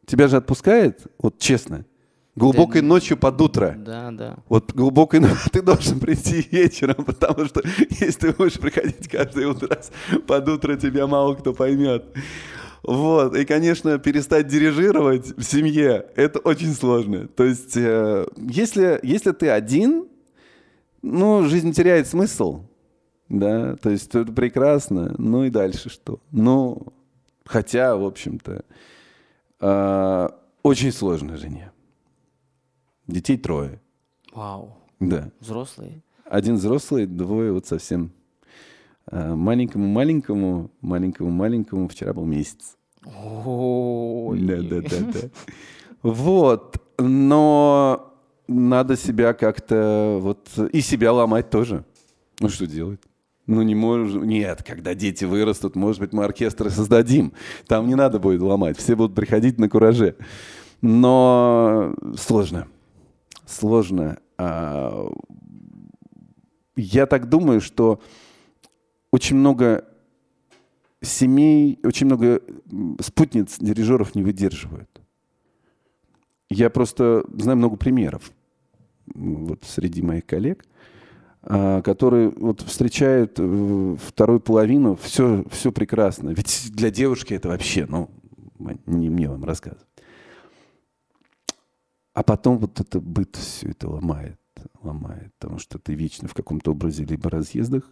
Тебя же отпускает, вот честно, глубокой да, ночью под утро. Да, да. Вот глубокой ночью ты должен прийти вечером, потому что если ты будешь приходить каждый утро под утро, тебя мало кто поймет. Вот, и, конечно, перестать дирижировать в семье, это очень сложно. То есть, э, если, если ты один, ну, жизнь теряет смысл, да, то есть это прекрасно, ну и дальше что? Ну, хотя, в общем-то, а, очень сложная жене. Детей трое. Вау. Да. Взрослые? Один взрослый, двое вот совсем. Маленькому-маленькому, маленькому-маленькому вчера был месяц. Ой. Да, да, да, да. Вот. Но надо себя как-то вот и себя ломать тоже. Ну что делать? Ну, не можем. Нет, когда дети вырастут, может быть, мы оркестры создадим. Там не надо будет ломать. Все будут приходить на кураже. Но сложно. Сложно. А, я так думаю, что очень много семей, очень много спутниц дирижеров не выдерживают. Я просто знаю много примеров вот среди моих коллег – а, который вот встречает э, вторую половину, все, все прекрасно. Ведь для девушки это вообще, ну, не мне вам рассказывать. А потом вот это быт все это ломает, ломает, потому что ты вечно в каком-то образе либо разъездах,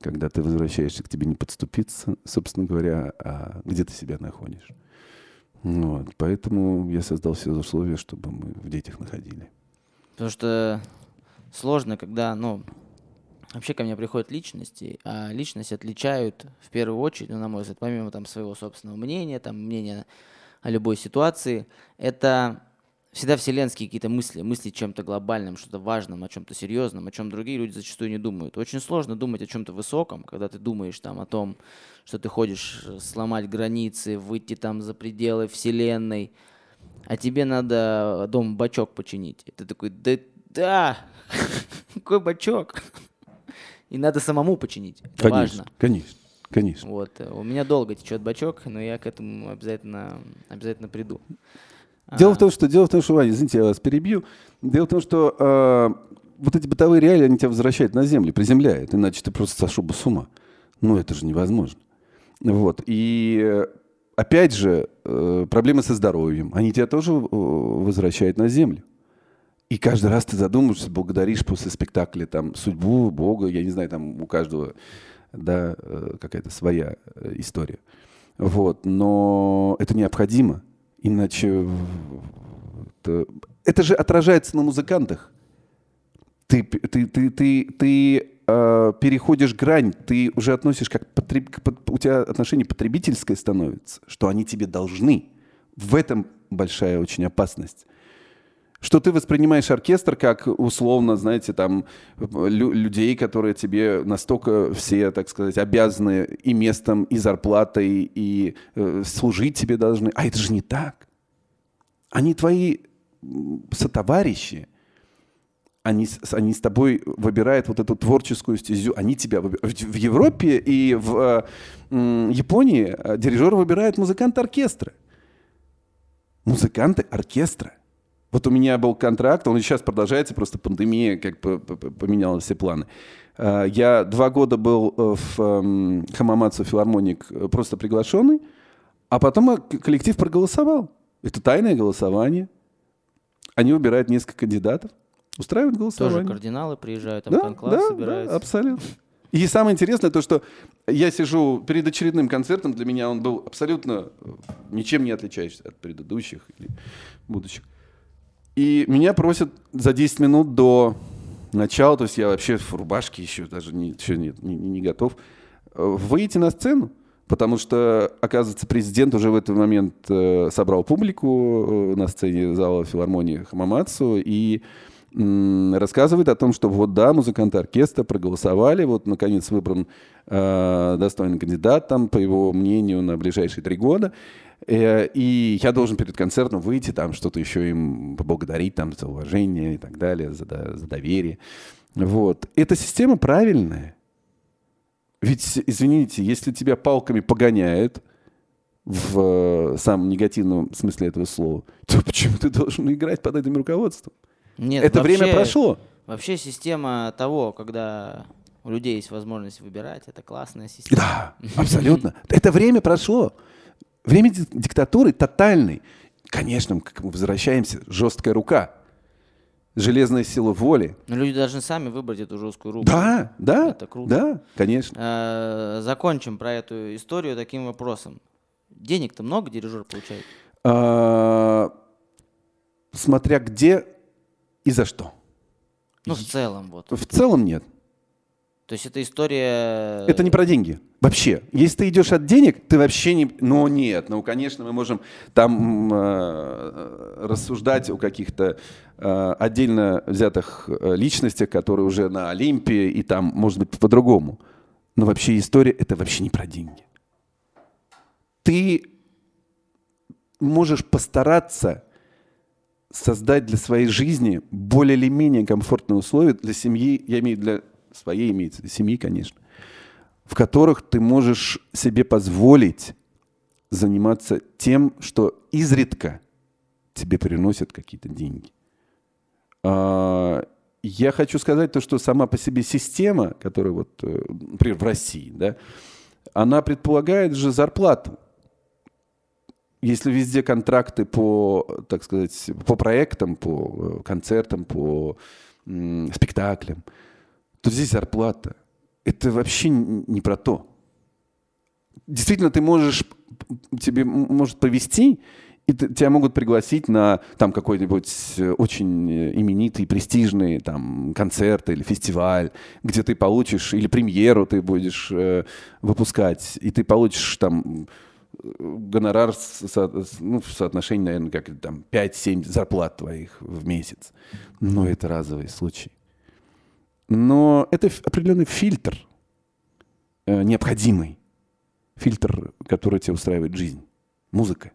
когда ты возвращаешься, к тебе не подступиться, собственно говоря, а где ты себя находишь. Вот, поэтому я создал все условия, чтобы мы в детях находили. Потому что сложно, когда, ну, вообще ко мне приходят личности, а личности отличают в первую очередь, ну, на мой взгляд, помимо там своего собственного мнения, там, мнения о любой ситуации, это всегда вселенские какие-то мысли, мысли чем-то глобальным, что-то важным, о чем-то серьезном, о чем другие люди зачастую не думают. Очень сложно думать о чем-то высоком, когда ты думаешь там о том, что ты ходишь э, сломать границы, выйти там за пределы вселенной, а тебе надо дом бачок починить. И ты такой, да, да, какой бачок? И надо самому починить. Это конечно, важно. Конечно, конечно. Вот. Э, у меня долго течет бачок, но я к этому обязательно, обязательно приду. Дело а... в том, что дело в том, что, Ваня, извините, я вас перебью. Дело в том, что э, вот эти бытовые реалии, они тебя возвращают на землю, приземляют, иначе ты просто сошел бы с ума. Ну, это же невозможно. Вот. И э, опять же, э, проблемы со здоровьем, они тебя тоже э, возвращают на землю. И каждый раз ты задумываешься, благодаришь после спектакля там судьбу, Бога, я не знаю, там у каждого да, э, какая-то своя история. Вот, но это необходимо, иначе это, это же отражается на музыкантах. Ты, ты, ты, ты, ты э, переходишь грань, ты уже относишь как потреб, у тебя отношение потребительское становится, что они тебе должны. В этом большая очень опасность что ты воспринимаешь оркестр как условно, знаете, там лю- людей, которые тебе настолько все, так сказать, обязаны и местом, и зарплатой, и э, служить тебе должны. А это же не так. Они твои сотоварищи. Они, они с тобой выбирают вот эту творческую стезю. Они тебя выбирают. В Европе и в э, Японии э, дирижер выбирает музыканта оркестра. музыканты оркестра. Вот у меня был контракт, он сейчас продолжается, просто пандемия как бы поменяла все планы. А, я два года был э, в эм, Хамамацу филармоник э, просто приглашенный, а потом коллектив проголосовал. Это тайное голосование. Они выбирают несколько кандидатов, устраивают голосование. Тоже кардиналы приезжают, там да, конклав да, собираются. Да, абсолютно. И самое интересное то, что я сижу перед очередным концертом, для меня он был абсолютно э, ничем не отличающийся от предыдущих или будущих. И меня просят за 10 минут до начала, то есть я вообще в рубашке еще даже не, еще не, не, не готов, э, выйти на сцену. Потому что, оказывается, президент уже в этот момент э, собрал публику э, на сцене зала филармонии Хамамацу и рассказывает о том, что вот да, музыканты оркестра проголосовали, вот наконец выбран э, достойный кандидат там, по его мнению, на ближайшие три года. Э, и я должен перед концертом выйти, там что-то еще им поблагодарить там, за уважение и так далее, за, за доверие. Вот. Эта система правильная. Ведь, извините, если тебя палками погоняют, в самом негативном смысле этого слова, то почему ты должен играть под этим руководством? Нет, это вообще, время прошло. Вообще система того, когда у людей есть возможность выбирать, это классная система. Да, абсолютно. Это время прошло. Время диктатуры тотальной. Конечно, как мы возвращаемся, жесткая рука, железная сила воли. Но люди должны сами выбрать эту жесткую руку. Да, да, Это круто. да, конечно. А, закончим про эту историю таким вопросом. Денег-то много дирижер получает? А, смотря где и за что. Ну, в целом вот. В целом нет. То есть это история... Это не про деньги. Вообще. Если ты идешь от денег, ты вообще не... Ну, нет. Ну, конечно, мы можем там э, рассуждать о каких-то э, отдельно взятых э, личностях, которые уже на Олимпе, и там, может быть, по-другому. Но вообще история — это вообще не про деньги. Ты можешь постараться создать для своей жизни более или менее комфортные условия для семьи, я имею для своей имеется, семьи, конечно, в которых ты можешь себе позволить заниматься тем, что изредка тебе приносят какие-то деньги. А, я хочу сказать то, что сама по себе система, которая вот, э, например, в России, да, она предполагает же зарплату. Если везде контракты по, так сказать, по проектам, по э, концертам, по спектаклям, то здесь зарплата. Это вообще не про то. Действительно, ты можешь, тебе может повести, и тебя могут пригласить на там какой-нибудь э, очень именитый, престижный там концерт или фестиваль, где ты получишь, или премьеру ты будешь э, выпускать, и ты получишь там гонорар со, ну, в соотношении, наверное, как там 5-7 зарплат твоих в месяц. Но это разовый случай. Но это определенный фильтр, э, необходимый. Фильтр, который тебе устраивает жизнь. Музыка.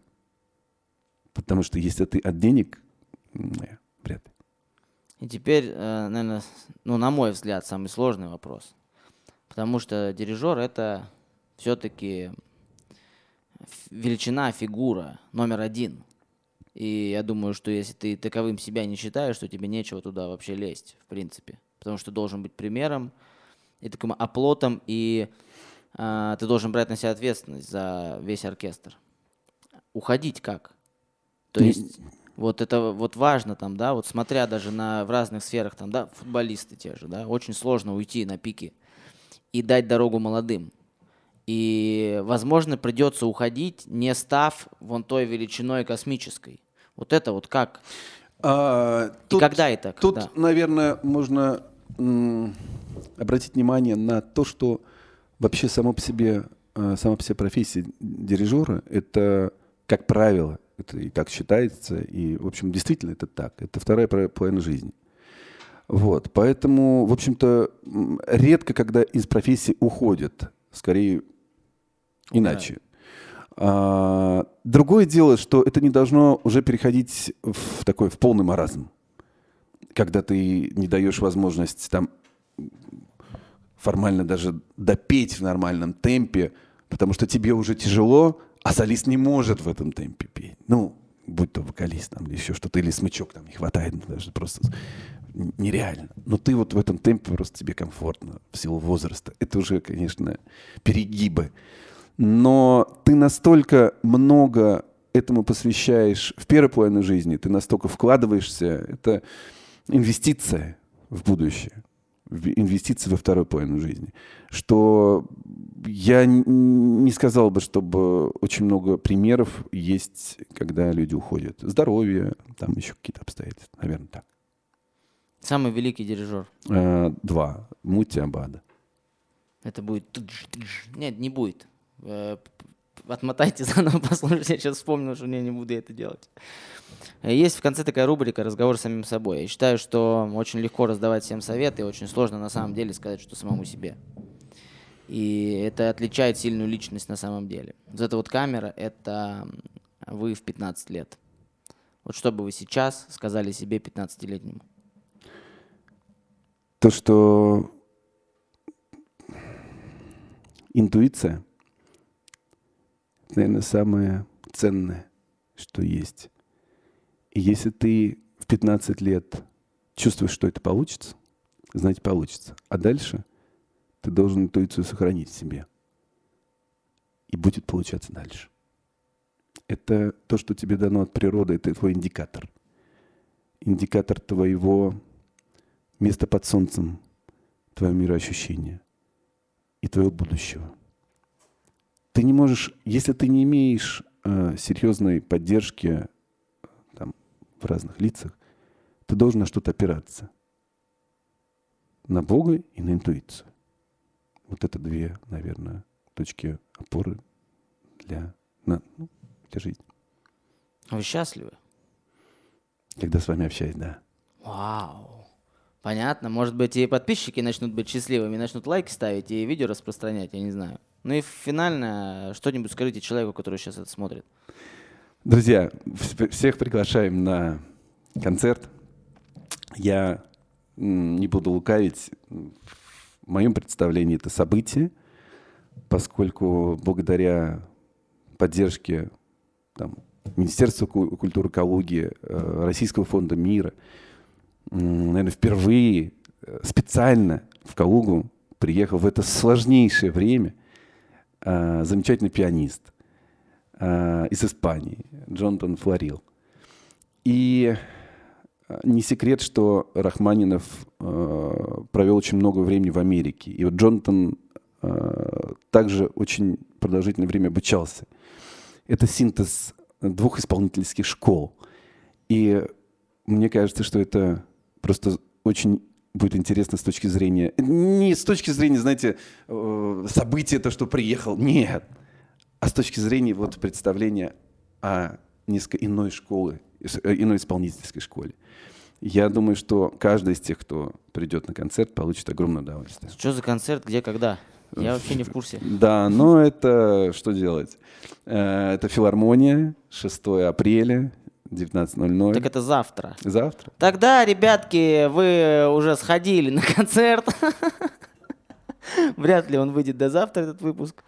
Потому что если ты от денег, нет, вряд ли. И теперь, э, наверное, ну, на мой взгляд, самый сложный вопрос. Потому что дирижер это все-таки величина, фигура номер один. И я думаю, что если ты таковым себя не считаешь, то тебе нечего туда вообще лезть, в принципе потому что должен быть примером и таким оплотом, и э, ты должен брать на себя ответственность за весь оркестр. Уходить как? То есть вот это вот важно там, да, вот смотря даже на в разных сферах там, да, футболисты те же, да, очень сложно уйти на пике и дать дорогу молодым. И, возможно, придется уходить, не став вон той величиной космической. Вот это вот как? А, тут, и когда это? Тут, да. наверное, можно обратить внимание на то, что вообще само по себе, э, сама по себе профессия дирижера – это, как правило, это и так считается, и, в общем, действительно это так. Это вторая половина жизни. Вот, поэтому, в общем-то, редко, когда из профессии уходят, скорее иначе. Да. А, другое дело, что это не должно уже переходить в такой в полный маразм, когда ты не даешь возможность там формально даже допеть в нормальном темпе, потому что тебе уже тяжело, а солист не может в этом темпе петь. Ну, будь то вокалист там, или еще что-то, или смычок там не хватает, ну, даже просто нереально. Но ты вот в этом темпе просто тебе комфортно в силу возраста. Это уже, конечно, перегибы. Но ты настолько много этому посвящаешь в первой половине жизни, ты настолько вкладываешься, это инвестиция в будущее, инвестиция во вторую половину жизни, что я не сказал бы, чтобы очень много примеров есть, когда люди уходят. Здоровье, там еще какие-то обстоятельства, наверное, так. Самый великий дирижер? А, два. Мути Абада. Это будет... Нет, не будет. Э, отмотайте заново, послушайте. Я сейчас вспомнил, что я не буду это делать. Есть в конце такая рубрика «Разговор с самим собой». Я считаю, что очень легко раздавать всем советы, и очень сложно на самом деле сказать, что самому себе. И это отличает сильную личность на самом деле. Вот эта вот камера — это вы в 15 лет. Вот что бы вы сейчас сказали себе 15-летнему? То, что интуиция, наверное, самое ценное, что есть. И если ты в 15 лет чувствуешь, что это получится, значит получится. А дальше ты должен интуицию сохранить в себе. И будет получаться дальше. Это то, что тебе дано от природы, это твой индикатор. Индикатор твоего места под солнцем, твоего мироощущения и твоего будущего. Ты не можешь, если ты не имеешь э, серьезной поддержки в разных лицах, ты должен на что-то опираться. На Бога и на интуицию. Вот это две, наверное, точки опоры для, на, ну, для жизни. Вы счастливы? Когда с вами общаюсь, да. Вау. Понятно. Может быть, и подписчики начнут быть счастливыми, начнут лайки ставить и видео распространять, я не знаю. Ну и финально что-нибудь скажите человеку, который сейчас это смотрит. Друзья, всех приглашаем на концерт. Я не буду лукавить. В моем представлении это событие, поскольку благодаря поддержке там, Министерства культуры экологии, э, Российского фонда мира, наверное, впервые э, специально в Калугу приехал в это сложнейшее время э, замечательный пианист – э, из Испании, Джонатан Флорил. И э, не секрет, что Рахманинов э, провел очень много времени в Америке. И вот Джонатан э, также очень продолжительное время обучался. Это синтез двух исполнительских школ. И мне кажется, что это просто очень будет интересно с точки зрения... Не с точки зрения, знаете, э, события, то, что приехал. Нет а с точки зрения вот представления о несколько иной школы, э, иной исполнительской школе. Я думаю, что каждый из тех, кто придет на концерт, получит огромное удовольствие. Что за концерт, где, когда? Я вообще не в курсе. Да, но это что делать? Э, это филармония, 6 апреля, 19.00. Так это завтра. Завтра. Тогда, ребятки, вы уже сходили на концерт. Вряд ли он выйдет до завтра, этот выпуск.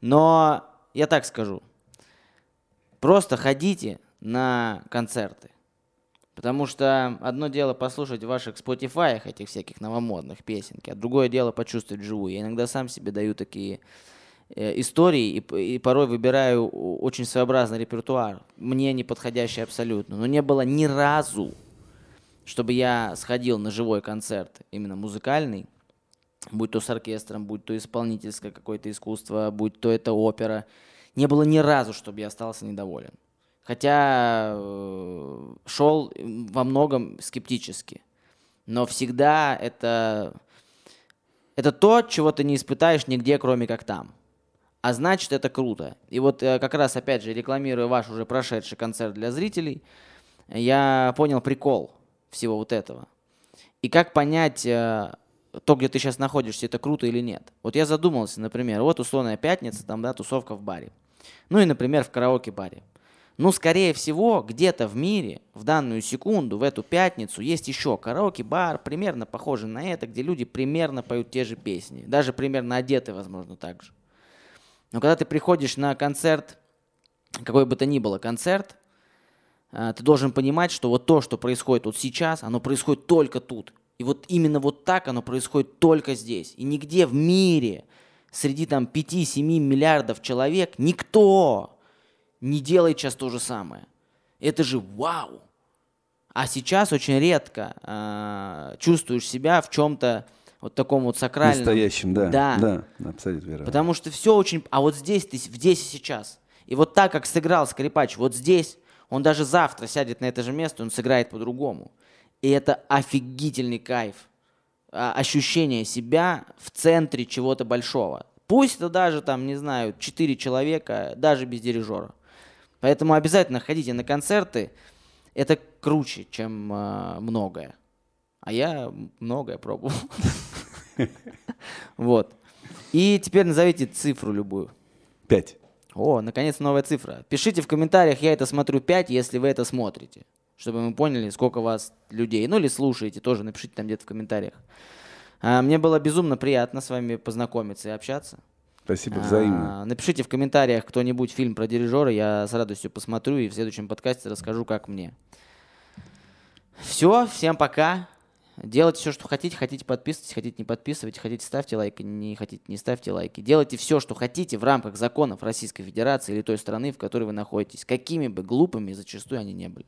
Но я так скажу. Просто ходите на концерты. Потому что одно дело послушать в ваших Spotify этих всяких новомодных песенки, а другое дело почувствовать живую. Я иногда сам себе даю такие э, истории и, и порой выбираю очень своеобразный репертуар, мне не подходящий абсолютно. Но не было ни разу, чтобы я сходил на живой концерт, именно музыкальный, будь то с оркестром, будь то исполнительское какое-то искусство, будь то это опера. Не было ни разу, чтобы я остался недоволен. Хотя э, шел во многом скептически. Но всегда это, это то, чего ты не испытаешь нигде, кроме как там. А значит, это круто. И вот э, как раз, опять же, рекламируя ваш уже прошедший концерт для зрителей, я понял прикол всего вот этого. И как понять, э, то, где ты сейчас находишься, это круто или нет. Вот я задумался, например, вот условная пятница, там, да, тусовка в баре. Ну и, например, в караоке-баре. Ну, скорее всего, где-то в мире в данную секунду, в эту пятницу, есть еще караоке-бар, примерно похожий на это, где люди примерно поют те же песни. Даже примерно одеты, возможно, так же. Но когда ты приходишь на концерт, какой бы то ни было концерт, а, ты должен понимать, что вот то, что происходит вот сейчас, оно происходит только тут. И вот именно вот так оно происходит только здесь. И нигде в мире среди там 5-7 миллиардов человек никто не делает сейчас то же самое. Это же вау! А сейчас очень редко э, чувствуешь себя в чем-то вот таком вот сакральном. Настоящем, да. Да. Да, абсолютно верно. Потому что все очень... А вот здесь ты, здесь и сейчас. И вот так, как сыграл скрипач вот здесь, он даже завтра сядет на это же место, он сыграет по-другому. И это офигительный кайф. А, ощущение себя в центре чего-то большого. Пусть это даже там, не знаю, четыре человека, даже без дирижера. Поэтому обязательно ходите на концерты. Это круче, чем э, многое. А я многое пробовал. Вот. И теперь назовите цифру любую. Пять. О, наконец новая цифра. Пишите в комментариях, я это смотрю 5, если вы это смотрите. Чтобы мы поняли, сколько вас людей. Ну или слушаете, тоже напишите там где-то в комментариях. А, мне было безумно приятно с вами познакомиться и общаться. Спасибо, взаимно. А, напишите в комментариях кто-нибудь фильм про дирижера, я с радостью посмотрю и в следующем подкасте расскажу, как мне. Все, всем пока. Делайте все, что хотите. Хотите подписывайтесь, хотите не подписывайтесь, хотите ставьте лайки, не хотите не ставьте лайки. Делайте все, что хотите в рамках законов Российской Федерации или той страны, в которой вы находитесь. Какими бы глупыми зачастую они не были.